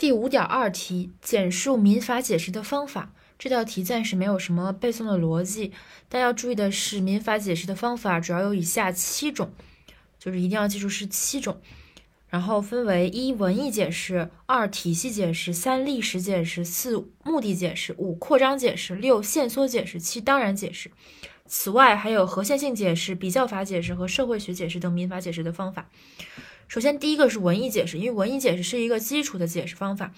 第五点二题，简述民法解释的方法。这道题暂时没有什么背诵的逻辑，但要注意的是，民法解释的方法主要有以下七种，就是一定要记住是七种。然后分为一文艺解释、二体系解释、三历史解释、四目的解释、五扩张解释、六限缩解释、七当然解释。此外，还有合宪性解释、比较法解释和社会学解释等民法解释的方法。首先，第一个是文艺解释，因为文艺解释是一个基础的解释方法，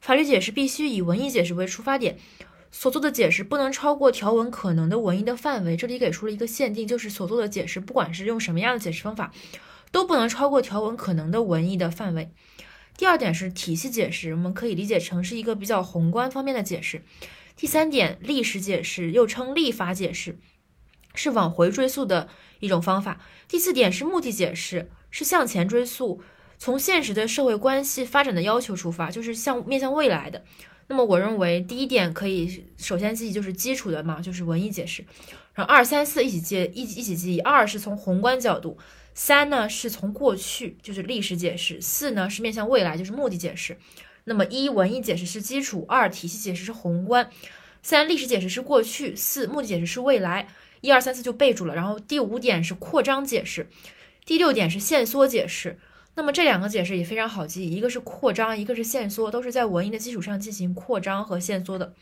法律解释必须以文艺解释为出发点，所做的解释不能超过条文可能的文艺的范围。这里给出了一个限定，就是所做的解释，不管是用什么样的解释方法。都不能超过条文可能的文艺的范围。第二点是体系解释，我们可以理解成是一个比较宏观方面的解释。第三点，历史解释又称立法解释，是往回追溯的一种方法。第四点是目的解释，是向前追溯，从现实的社会关系发展的要求出发，就是向面向未来的。那么我认为第一点可以首先记忆就是基础的嘛，就是文艺解释。然后二三四一起记一一起记忆，二是从宏观角度。三呢是从过去，就是历史解释；四呢是面向未来，就是目的解释。那么一文艺解释是基础，二体系解释是宏观，三历史解释是过去，四目的解释是未来。一二三四就备注了。然后第五点是扩张解释，第六点是限缩解释。那么这两个解释也非常好记，一个是扩张，一个是限缩，都是在文艺的基础上进行扩张和限缩的。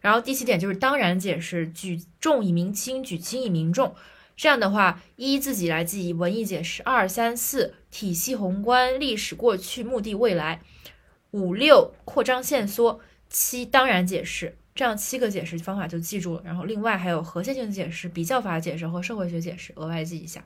然后第七点就是当然解释，举重以明轻，举轻以明重。这样的话，一自己来记忆文艺解释，二三四体系宏观历史过去目的未来，五六扩张限缩，七当然解释，这样七个解释方法就记住了。然后另外还有核线性解释、比较法解释和社会学解释，额外记一下。